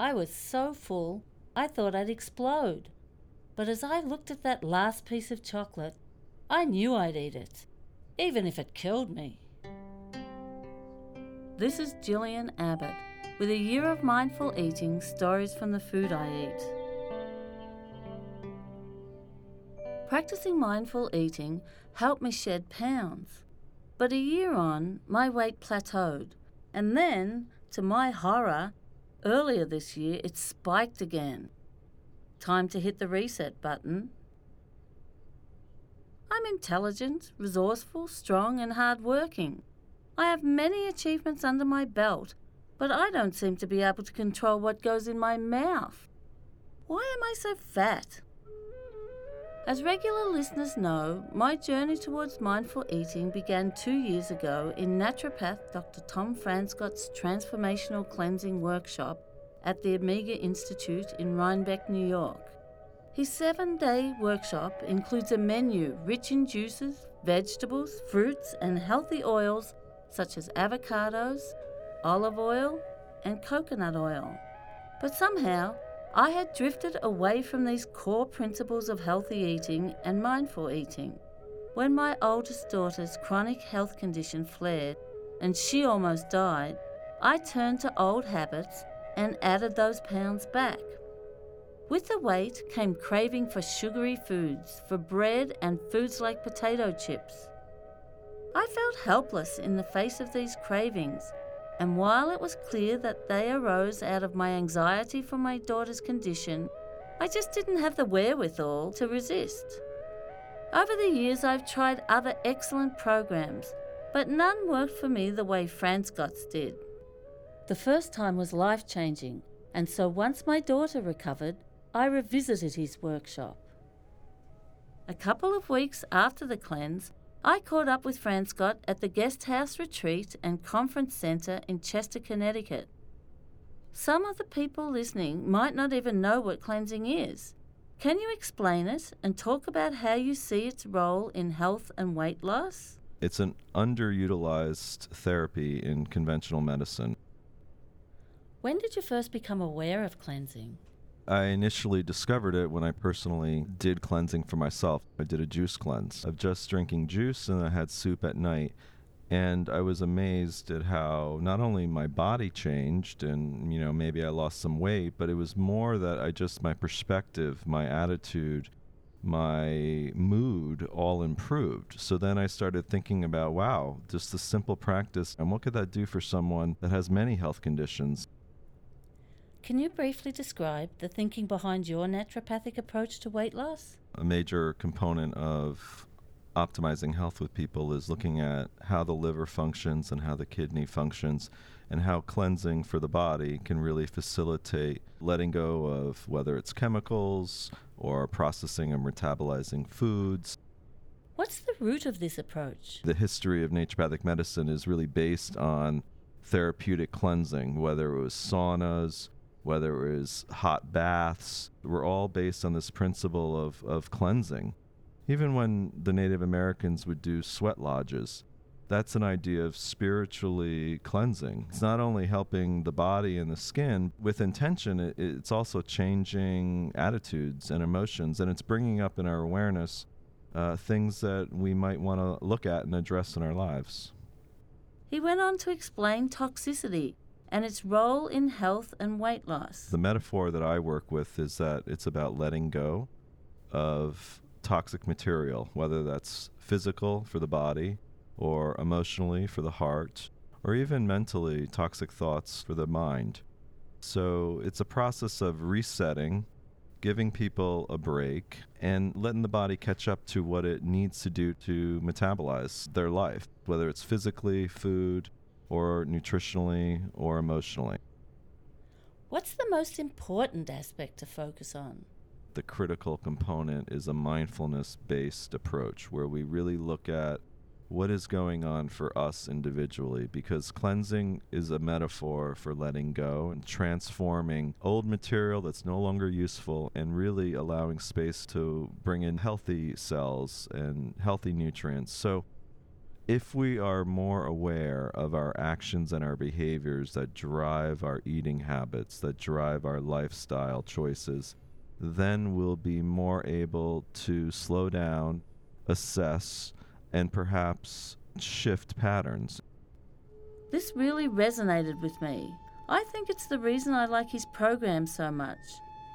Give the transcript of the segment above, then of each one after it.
I was so full, I thought I'd explode. But as I looked at that last piece of chocolate, I knew I'd eat it, even if it killed me. This is Gillian Abbott with a year of mindful eating stories from the food I eat. Practicing mindful eating helped me shed pounds. But a year on, my weight plateaued, and then, to my horror, earlier this year it spiked again. Time to hit the reset button. I'm intelligent, resourceful, strong, and hard-working. I have many achievements under my belt, but I don't seem to be able to control what goes in my mouth. Why am I so fat? As regular listeners know, my journey towards mindful eating began two years ago in naturopath Dr. Tom Francescott's transformational cleansing workshop at the Omega Institute in Rhinebeck, New York. His seven day workshop includes a menu rich in juices, vegetables, fruits, and healthy oils such as avocados, olive oil, and coconut oil. But somehow, I had drifted away from these core principles of healthy eating and mindful eating. When my oldest daughter's chronic health condition flared and she almost died, I turned to old habits and added those pounds back. With the weight came craving for sugary foods, for bread and foods like potato chips. I felt helpless in the face of these cravings, and while it was clear that they arose out of my anxiety for my daughter's condition, I just didn't have the wherewithal to resist. Over the years, I've tried other excellent programs, but none worked for me the way Francescott's did. The first time was life changing, and so once my daughter recovered, I revisited his workshop. A couple of weeks after the cleanse, I caught up with Francescott at the Guest House Retreat and Conference Center in Chester, Connecticut. Some of the people listening might not even know what cleansing is. Can you explain it and talk about how you see its role in health and weight loss? It's an underutilized therapy in conventional medicine. When did you first become aware of cleansing? I initially discovered it when I personally did cleansing for myself. I did a juice cleanse of just drinking juice and I had soup at night. And I was amazed at how not only my body changed and, you know, maybe I lost some weight, but it was more that I just, my perspective, my attitude, my mood all improved. So then I started thinking about, wow, just a simple practice. And what could that do for someone that has many health conditions? Can you briefly describe the thinking behind your naturopathic approach to weight loss? A major component of optimizing health with people is looking at how the liver functions and how the kidney functions and how cleansing for the body can really facilitate letting go of whether it's chemicals or processing and metabolizing foods. What's the root of this approach? The history of naturopathic medicine is really based on therapeutic cleansing, whether it was saunas, whether it was hot baths, were all based on this principle of, of cleansing. Even when the Native Americans would do sweat lodges, that's an idea of spiritually cleansing. It's not only helping the body and the skin with intention, it, it's also changing attitudes and emotions, and it's bringing up in our awareness uh, things that we might want to look at and address in our lives. He went on to explain toxicity and its role in health and weight loss. The metaphor that I work with is that it's about letting go of toxic material, whether that's physical for the body, or emotionally for the heart, or even mentally toxic thoughts for the mind. So it's a process of resetting, giving people a break, and letting the body catch up to what it needs to do to metabolize their life, whether it's physically, food, or nutritionally or emotionally. What's the most important aspect to focus on? The critical component is a mindfulness based approach where we really look at what is going on for us individually because cleansing is a metaphor for letting go and transforming old material that's no longer useful and really allowing space to bring in healthy cells and healthy nutrients. So if we are more aware of our actions and our behaviors that drive our eating habits, that drive our lifestyle choices, then we'll be more able to slow down, assess, and perhaps shift patterns. This really resonated with me. I think it's the reason I like his program so much.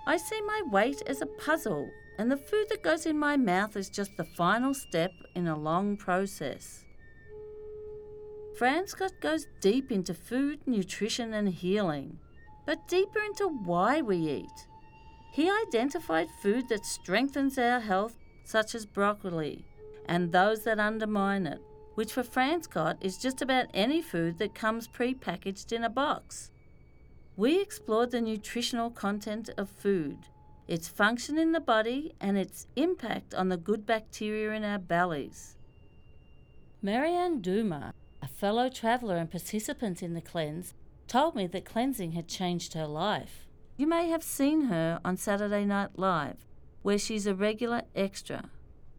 I see my weight as a puzzle, and the food that goes in my mouth is just the final step in a long process. Francescott goes deep into food, nutrition, and healing, but deeper into why we eat. He identified food that strengthens our health, such as broccoli, and those that undermine it, which for Francescott is just about any food that comes pre-packaged in a box. We explored the nutritional content of food, its function in the body, and its impact on the good bacteria in our bellies. Marianne Duma, a fellow traveller and participant in the cleanse, told me that cleansing had changed her life. You may have seen her on Saturday Night Live, where she's a regular extra.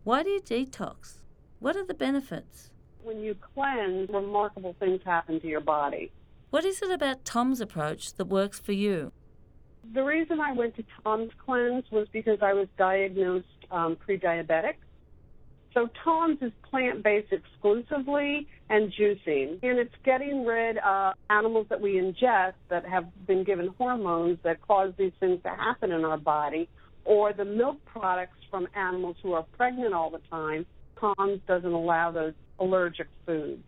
Why do you detox? What are the benefits? When you cleanse, remarkable things happen to your body. What is it about Tom's approach that works for you? The reason I went to Tom's cleanse was because I was diagnosed um, pre diabetic. So Tom's is plant based exclusively and juicing, and it's getting rid of animals that we ingest that have been given hormones that cause these things to happen in our body, or the milk products from animals who are pregnant all the time. Tom's doesn't allow those allergic foods.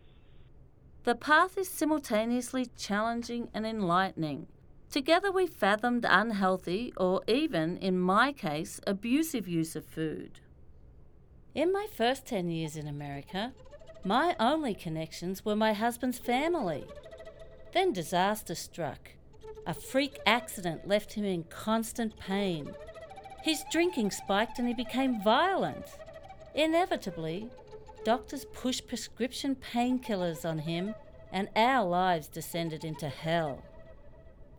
The path is simultaneously challenging and enlightening. Together we fathomed unhealthy, or even, in my case, abusive use of food. In my first 10 years in America, my only connections were my husband's family. Then disaster struck. A freak accident left him in constant pain. His drinking spiked and he became violent. Inevitably, doctors pushed prescription painkillers on him, and our lives descended into hell.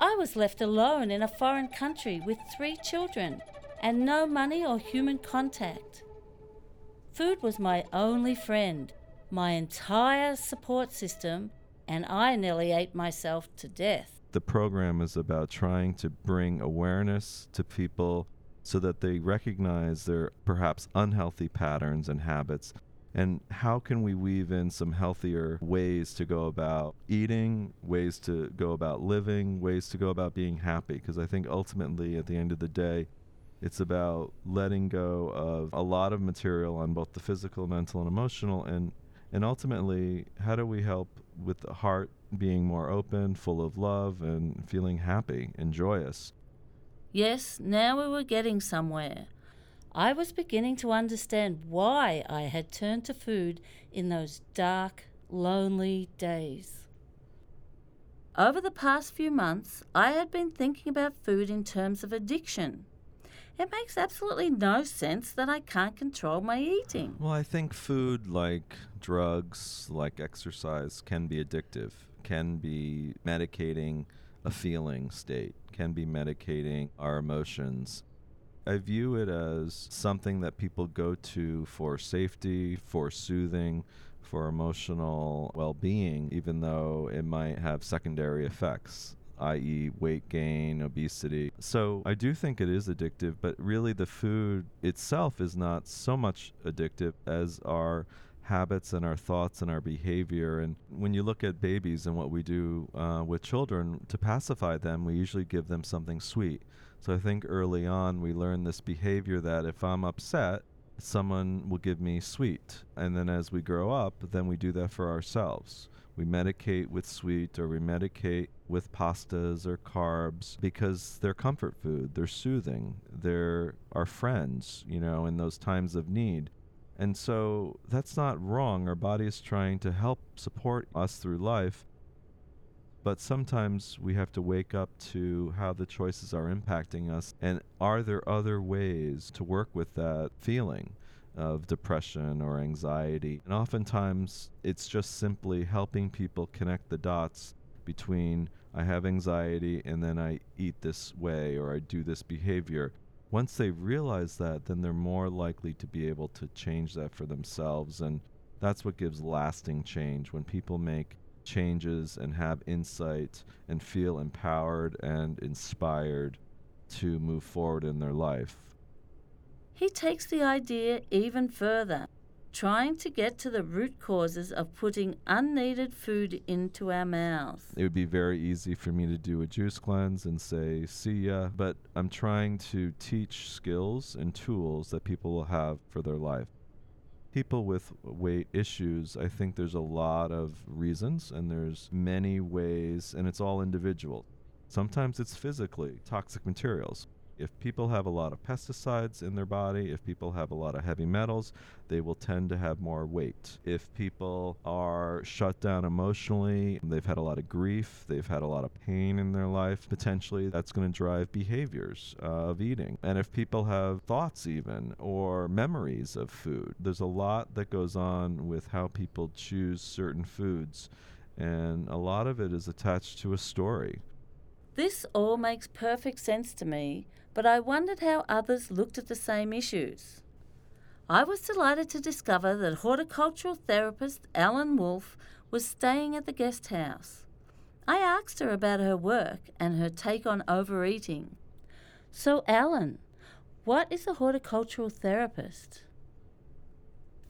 I was left alone in a foreign country with three children and no money or human contact. Food was my only friend, my entire support system, and I nearly ate myself to death. The program is about trying to bring awareness to people so that they recognize their perhaps unhealthy patterns and habits and how can we weave in some healthier ways to go about eating, ways to go about living, ways to go about being happy? Because I think ultimately, at the end of the day, it's about letting go of a lot of material on both the physical, mental, and emotional, and and ultimately, how do we help with the heart being more open, full of love, and feeling happy and joyous? Yes, now we were getting somewhere. I was beginning to understand why I had turned to food in those dark, lonely days. Over the past few months, I had been thinking about food in terms of addiction. It makes absolutely no sense that I can't control my eating. Well, I think food, like drugs, like exercise, can be addictive, can be medicating a feeling state, can be medicating our emotions. I view it as something that people go to for safety, for soothing, for emotional well being, even though it might have secondary effects i.e., weight gain, obesity. So I do think it is addictive, but really the food itself is not so much addictive as our habits and our thoughts and our behavior. And when you look at babies and what we do uh, with children to pacify them, we usually give them something sweet. So I think early on we learn this behavior that if I'm upset, someone will give me sweet. And then as we grow up, then we do that for ourselves. We medicate with sweet or we medicate with pastas or carbs because they're comfort food, they're soothing, they're our friends, you know, in those times of need. And so that's not wrong. Our body is trying to help support us through life but sometimes we have to wake up to how the choices are impacting us and are there other ways to work with that feeling of depression or anxiety and oftentimes it's just simply helping people connect the dots between I have anxiety and then I eat this way or I do this behavior. Once they realize that then they're more likely to be able to change that for themselves and That's what gives lasting change. When people make changes and have insight and feel empowered and inspired to move forward in their life. He takes the idea even further, trying to get to the root causes of putting unneeded food into our mouths. It would be very easy for me to do a juice cleanse and say, see ya, but I'm trying to teach skills and tools that people will have for their life. People with weight issues, I think there's a lot of reasons and there's many ways, and it's all individual. Sometimes it's physically toxic materials. If people have a lot of pesticides in their body, if people have a lot of heavy metals, they will tend to have more weight. If people are shut down emotionally, they've had a lot of grief, they've had a lot of pain in their life, potentially that's going to drive behaviors uh, of eating. And if people have thoughts, even, or memories of food, there's a lot that goes on with how people choose certain foods. And a lot of it is attached to a story. This all makes perfect sense to me, but I wondered how others looked at the same issues. I was delighted to discover that horticultural therapist Ellen Wolf was staying at the guest house. I asked her about her work and her take on overeating. So, Ellen, what is a horticultural therapist?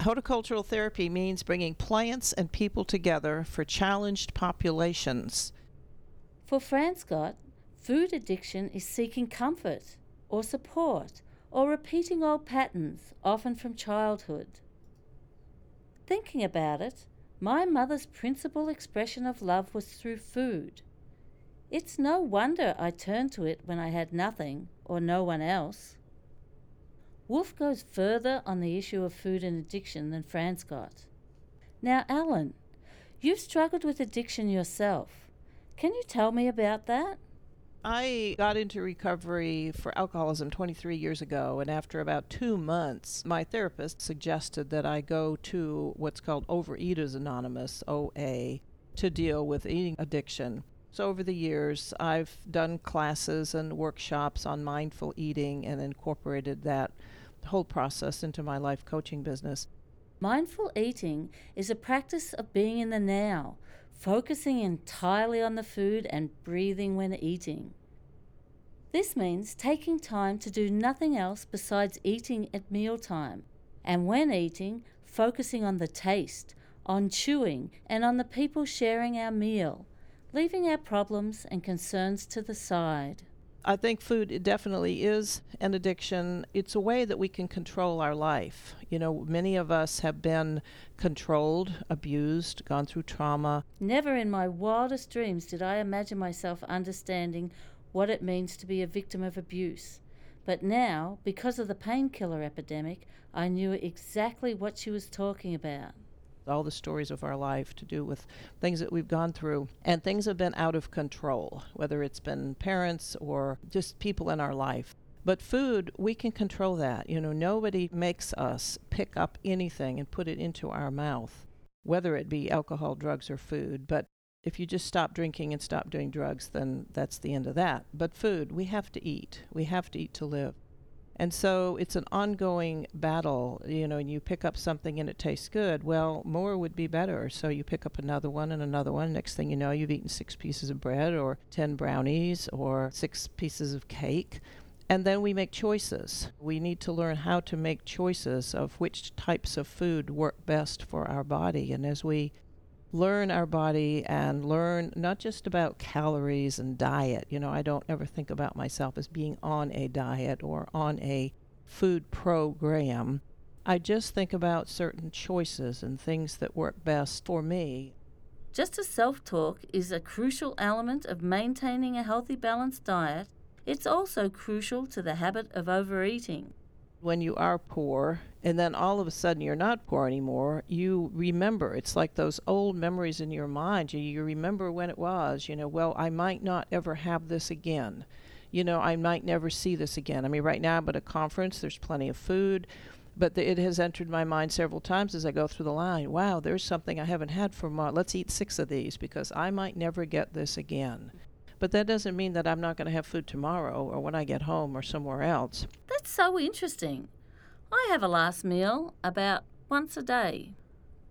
Horticultural therapy means bringing plants and people together for challenged populations for Francescott, food addiction is seeking comfort or support or repeating old patterns, often from childhood. Thinking about it, my mother's principal expression of love was through food. It's no wonder I turned to it when I had nothing or no one else. Wolf goes further on the issue of food and addiction than Francescott. Now, Ellen, you've struggled with addiction yourself. Can you tell me about that? I got into recovery for alcoholism 23 years ago, and after about two months, my therapist suggested that I go to what's called Overeaters Anonymous, OA, to deal with eating addiction. So, over the years, I've done classes and workshops on mindful eating and incorporated that whole process into my life coaching business. Mindful eating is a practice of being in the now focusing entirely on the food and breathing when eating. This means taking time to do nothing else besides eating at mealtime, and when eating, focusing on the taste, on chewing, and on the people sharing our meal, leaving our problems and concerns to the side. I think food definitely is an addiction. It's a way that we can control our life. You know, many of us have been controlled, abused, gone through trauma. Never in my wildest dreams did I imagine myself understanding what it means to be a victim of abuse. But now, because of the painkiller epidemic, I knew exactly what she was talking about all the stories of our life to do with things that we've gone through. And things have been out of control, whether it's been parents or just people in our life. But food, we can control that. You know, nobody makes us pick up anything and put it into our mouth, whether it be alcohol, drugs, or food. But if you just stop drinking and stop doing drugs, then that's the end of that. But food, we have to eat. We have to eat to live. And so it's an ongoing battle, you know, and you pick up something and it tastes good. Well, more would be better. So you pick up another one and another one. Next thing you know, you've eaten six pieces of bread or 10 brownies or six pieces of cake. And then we make choices. We need to learn how to make choices of which types of food work best for our body. And as we learn our body and learn not just about calories and diet. You know, I don't ever think about myself as being on a diet or on a food program. I just think about certain choices and things that work best for me. Just as self talk is a crucial element of maintaining a healthy, balanced diet, it's also crucial to the habit of overeating when you are poor and then all of a sudden you're not poor anymore, you remember. It's like those old memories in your mind. You, you remember when it was, you know, well, I might not ever have this again. You know, I might never see this again. I mean, right now I'm at a conference, there's plenty of food, but the, it has entered my mind several times as I go through the line. Wow, there's something I haven't had for a month. Let's eat six of these because I might never get this again. But that doesn't mean that I'm not going to have food tomorrow or when I get home or somewhere else. That's so interesting. I have a last meal about once a day.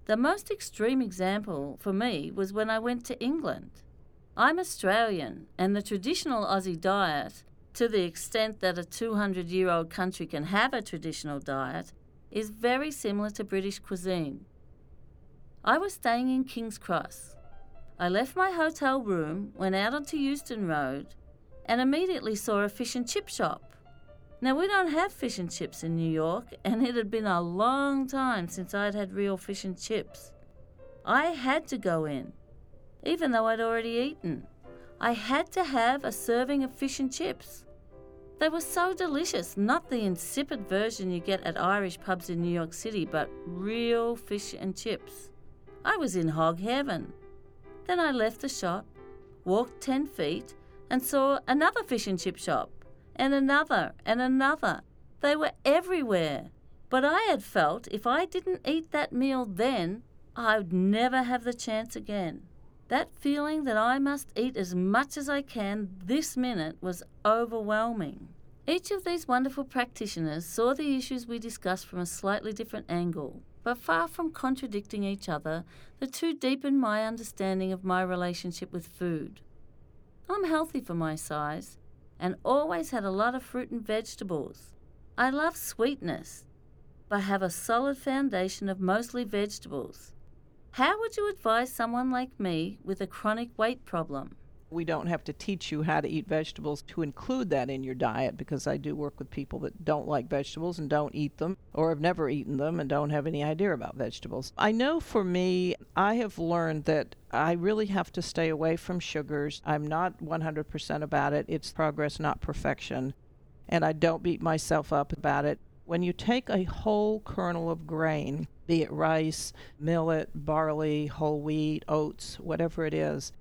The most extreme example for me was when I went to England. I'm Australian, and the traditional Aussie diet, to the extent that a 200 year old country can have a traditional diet, is very similar to British cuisine. I was staying in King's Cross. I left my hotel room, went out onto Euston Road, and immediately saw a fish and chip shop. Now, we don't have fish and chips in New York, and it had been a long time since I'd had real fish and chips. I had to go in, even though I'd already eaten. I had to have a serving of fish and chips. They were so delicious, not the insipid version you get at Irish pubs in New York City, but real fish and chips. I was in hog heaven. Then I left the shop, walked 10 feet, and saw another fish and chip shop and another and another. They were everywhere. But I had felt if I didn't eat that meal then, I'd never have the chance again. That feeling that I must eat as much as I can this minute was overwhelming. Each of these wonderful practitioners saw the issues we discussed from a slightly different angle, but far from contradicting each other, the two deepened my understanding of my relationship with food. I'm healthy for my size, and always had a lot of fruit and vegetables. I love sweetness, but have a solid foundation of mostly vegetables. How would you advise someone like me with a chronic weight problem? We don't have to teach you how to eat vegetables to include that in your diet because I do work with people that don't like vegetables and don't eat them or have never eaten them and don't have any idea about vegetables. I know for me, I have learned that I really have to stay away from sugars. I'm not 100% about it. It's progress, not perfection. And I don't beat myself up about it. When you take a whole kernel of grain, be it rice, millet, barley, whole wheat, oats, whatever it is,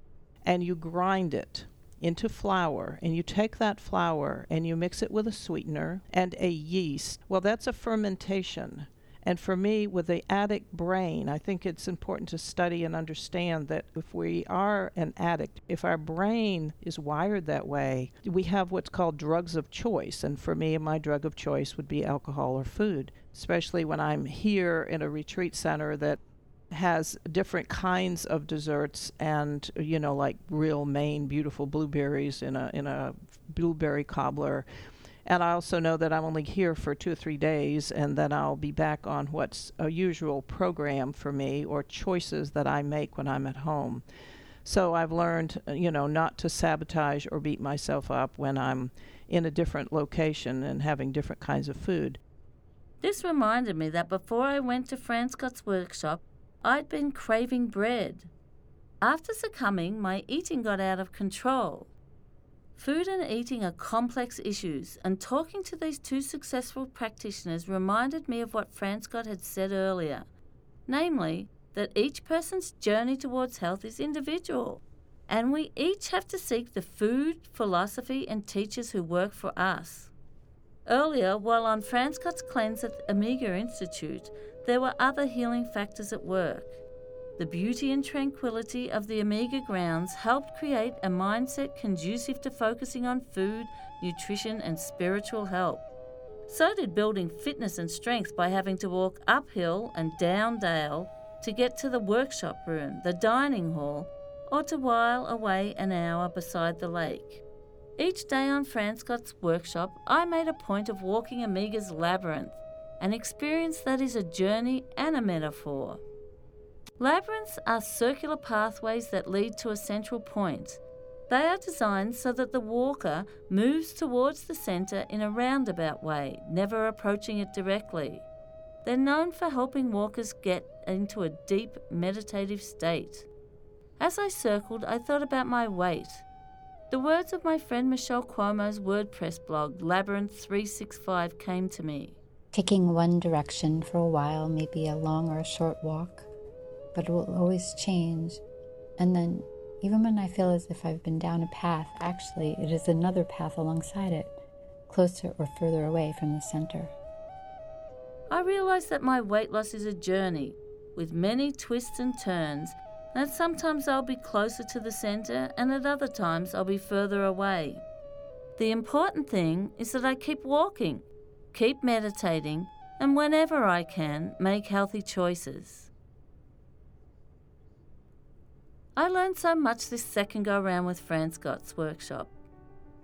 and you grind it into flour and you take that flour and you mix it with a sweetener and a yeast. Well, that's a fermentation. And for me, with the addict brain, I think it's important to study and understand that if we are an addict, if our brain is wired that way, we have what's called drugs of choice. And for me, my drug of choice would be alcohol or food, especially when I'm here in a retreat center that has different kinds of desserts and you know like real Maine beautiful blueberries in a in a blueberry cobbler. And I also know that I'm only here for two or three days, and then I'll be back on what's a usual program for me or choices that I make when I'm at home. So I've learned, you know, not to sabotage or beat myself up when I'm in a different location and having different kinds of food. This reminded me that before I went to Francescott's workshop, I'd been craving bread. After succumbing, my eating got out of control. Food and eating are complex issues, and talking to these two successful practitioners reminded me of what Francescott had said earlier namely, that each person's journey towards health is individual, and we each have to seek the food, philosophy, and teachers who work for us. Earlier, while on Francescott's cleanse at the Omega Institute, there were other healing factors at work. The beauty and tranquility of the Omega grounds helped create a mindset conducive to focusing on food, nutrition, and spiritual health. So did building fitness and strength by having to walk uphill and down dale to get to the workshop room, the dining hall, or to while away an hour beside the lake. Each day on Francescott's workshop, I made a point of walking Omega's labyrinth an experience that is a journey and a metaphor. Labyrinths are circular pathways that lead to a central point. They are designed so that the walker moves towards the centre in a roundabout way, never approaching it directly. They're known for helping walkers get into a deep meditative state. As I circled, I thought about my weight. The words of my friend Michelle Cuomo's WordPress blog, Labyrinth 365, came to me. Taking one direction for a while may be a long or a short walk, but it will always change. And then, even when I feel as if I've been down a path, actually, it is another path alongside it, closer or further away from the center. I realize that my weight loss is a journey with many twists and turns, that sometimes I'll be closer to the center and at other times I'll be further away. The important thing is that I keep walking keep meditating, and whenever I can, make healthy choices. I learned so much this second go round with Francescott's workshop.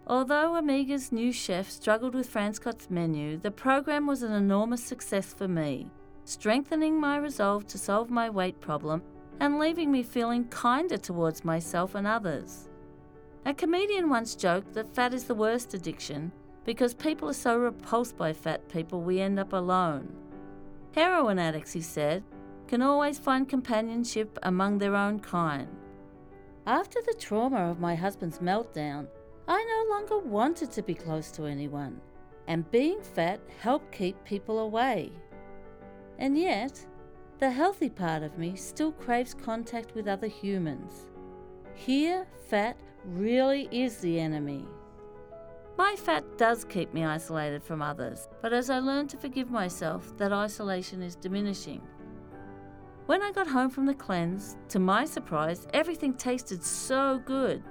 Although Omega's new chef struggled with Francescott's menu, the program was an enormous success for me, strengthening my resolve to solve my weight problem and leaving me feeling kinder towards myself and others. A comedian once joked that fat is the worst addiction because people are so repulsed by fat people we end up alone. Heroin addicts, he said, can always find companionship among their own kind. After the trauma of my husband's meltdown, I no longer wanted to be close to anyone, and being fat helped keep people away. And yet, the healthy part of me still craves contact with other humans. Here, fat really is the enemy. My fat does keep me isolated from others, but as I learn to forgive myself, that isolation is diminishing. When I got home from the cleanse, to my surprise, everything tasted so good.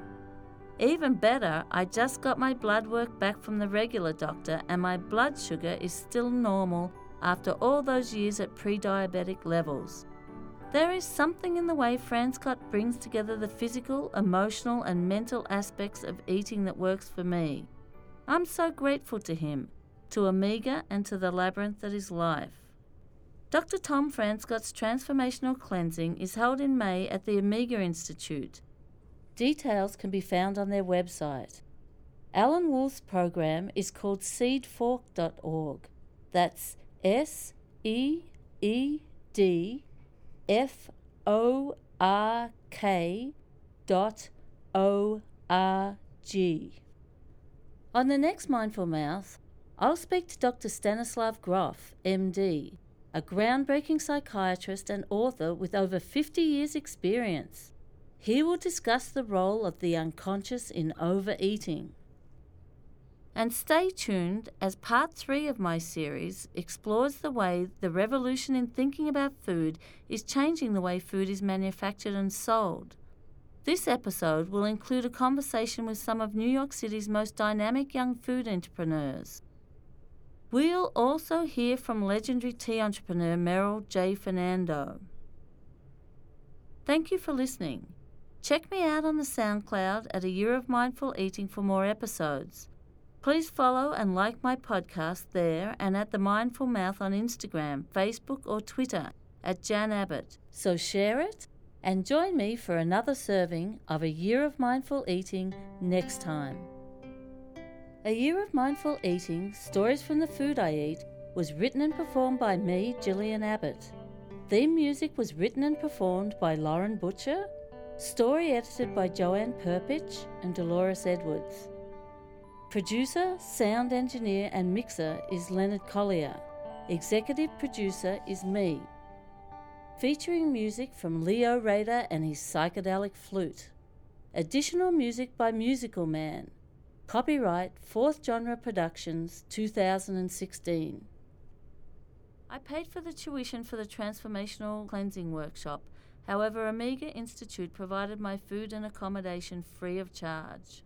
Even better, I just got my blood work back from the regular doctor, and my blood sugar is still normal after all those years at pre diabetic levels. There is something in the way Francescott brings together the physical, emotional, and mental aspects of eating that works for me. I'm so grateful to him, to Omega, and to the labyrinth that is life. Dr. Tom Francescott's transformational cleansing is held in May at the Omega Institute. Details can be found on their website. Ellen Wolf's program is called seedfork.org. That's S E E D F O R K dot O R G. On the next Mindful Mouth, I'll speak to Dr. Stanislav Grof, MD, a groundbreaking psychiatrist and author with over 50 years' experience. He will discuss the role of the unconscious in overeating. And stay tuned as part three of my series explores the way the revolution in thinking about food is changing the way food is manufactured and sold. This episode will include a conversation with some of New York City's most dynamic young food entrepreneurs. We'll also hear from legendary tea entrepreneur Merrill J. Fernando. Thank you for listening. Check me out on the SoundCloud at A Year of Mindful Eating for more episodes. Please follow and like my podcast there and at The Mindful Mouth on Instagram, Facebook, or Twitter at Jan Abbott. So share it and join me for another serving of A Year of Mindful Eating next time. A Year of Mindful Eating Stories from the Food I Eat was written and performed by me, Gillian Abbott. Theme music was written and performed by Lauren Butcher. Story edited by Joanne Perpich and Dolores Edwards. Producer, sound engineer, and mixer is Leonard Collier. Executive producer is me. Featuring music from Leo Rader and his psychedelic flute. Additional music by Musical Man. Copyright Fourth Genre Productions 2016. I paid for the tuition for the transformational cleansing workshop. However, Omega Institute provided my food and accommodation free of charge.